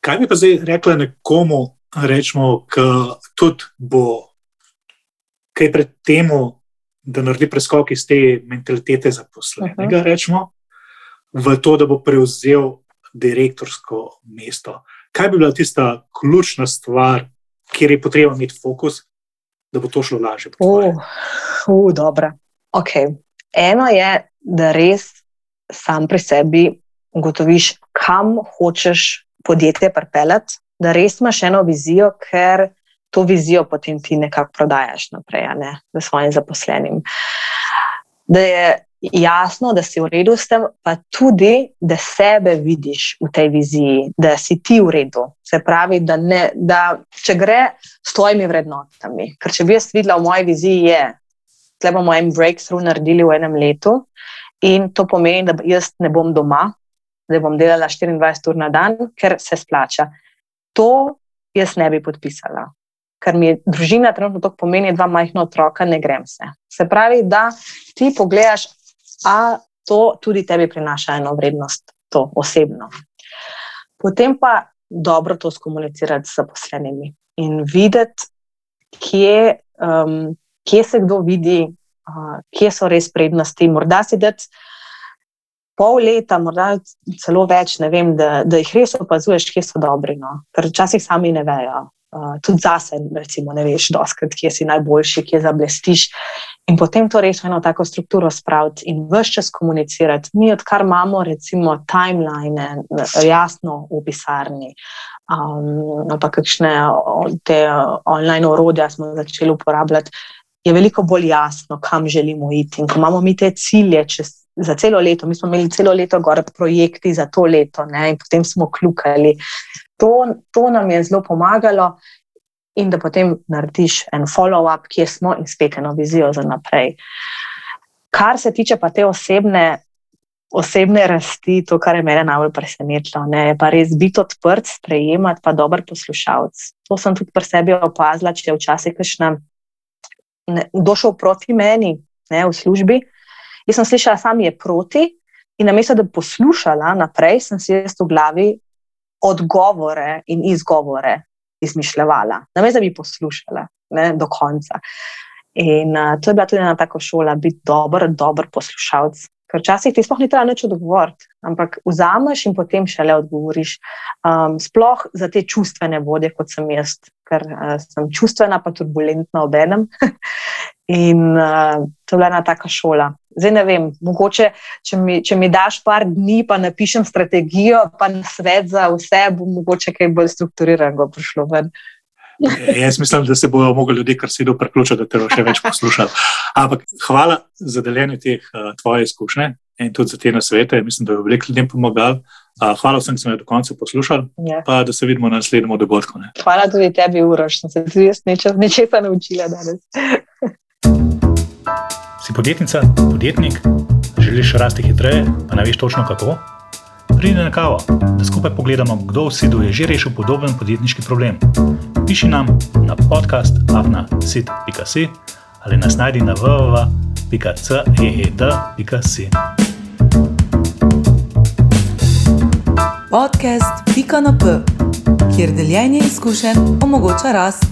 Kaj bi pa zdaj rekla nekomu, rečemo, da tudi bo kaj pred tem, da naredi preskok iz te mentalitete zaposlenega, -huh. rečemo, v to, da bo prevzel direktorsko mesto. Kaj bi bila tista ključna stvar, kjer je potrebno imeti fokus, da bo to šlo lažje? Uh, uh, okay. Eno je, da res sam pri sebi ugotoviš, kam hočeš podjetje pripeljati, da res imaš eno vizijo, ker to vizijo potem ti nekako prodajaš naprej, ne, svojim zaposlenim. Da je jasno, da si v redu s tem, pa tudi, da sebe vidiš v tej viziji, da si ti v redu. Se pravi, da, ne, da če gre s tvojimi vrednotami. Ker če bi jaz videla v moji viziji, je, da bomo en breakthrough naredili v enem letu. In to pomeni, da jaz ne bom doma, da bom delala 24 ur na dan, ker se splača to jaz ne bi podpisala. Ker mi družina trenutno to pomeni, dva majhna otroka, ne grem se. Se pravi, da ti pogledaš, a to tudi tebi prinaša eno vrednost, to osebno. Potem pa dobro to skomunicirati s zaposlenimi in videti, kje, um, kje se kdo vidi, uh, kje so res prednosti. Morda si dati pol leta, morda celo več, vem, da, da jih res opazuješ, kje so dobri. No? Ker včasih sami ne vejo. Uh, tudi zase, recimo, ne veš, doskrat, kje si najboljši, kje zablestiš. In potem to res v eno tako strukturo spraviti in vse čas komunicirati. Mi, odkar imamo, recimo, timeline, jasno v pisarni, um, ali pa kakšne te online orodja smo začeli uporabljati, je veliko bolj jasno, kam želimo iti. In ko imamo mi te cilje, čez za celo leto. Mi smo imeli celo leto gore projekti za to leto ne? in potem smo kljukali. To, to nam je zelo pomagalo, in da potem narediš en follow-up, kje smo in spet eno vizijo za naprej. Kar se tiče pa te osebne, osebne rasti, to, kar je mene najbolj presenetilo, ne? je pa res biti odprt, sprejemati pa dober poslušalec. To sem tudi pri sebi opazila, če je včasih kakšna. Došel proti meni ne, v službi, Jaz sem slišala, sam je proti, in namesto da bi poslušala naprej, sem si jaz v glavi odgovore in izgovore izmišljala, namesto da bi poslušala ne, do konca. In uh, to je bila tudi ena taka šola, biti dober, dober poslušalec. Ker včasih ti sploh ni treba nič odgovoriti, ampak vzameš in potem šele odgovoriš. Um, sploh za te čustvene vodje, kot sem jaz, ker uh, sem čustvena, pa turbulentna ob enem. in uh, to je bila ena taka šola. Zdaj ne vem, mogoče, če mi, če mi daš par dni, pa napišem strategijo, pa na svet za vse, bo mogoče kaj bolj strukturirano prišlo ven. Jaz mislim, da se bodo mogli ljudje, kar si do priključiti, da te bo še več poslušali. Ampak hvala za deljenje teh uh, tvojih izkušnje in tudi za te nasvete. Mislim, da je veliko ljudem pomagal. Uh, hvala vsem, ki so me do konca poslušali, ja. pa da se vidimo na naslednjem dogodku. Ne. Hvala tudi tebi, Uroš, da sem se tudi jaz nečesa naučila danes. si podjetnica, podjetnik, želiš rasti hitreje, pa ne veš točno kako? Pridi na kavo, da skupaj pogledamo, kdo v Sidu je že rešil podoben podjetniški problem. Piši nam na podcast afna.sit.si ali nas najdi na www.ceed.si. Podcast Pika na P, kjer deljenje izkušenj omogoča rast.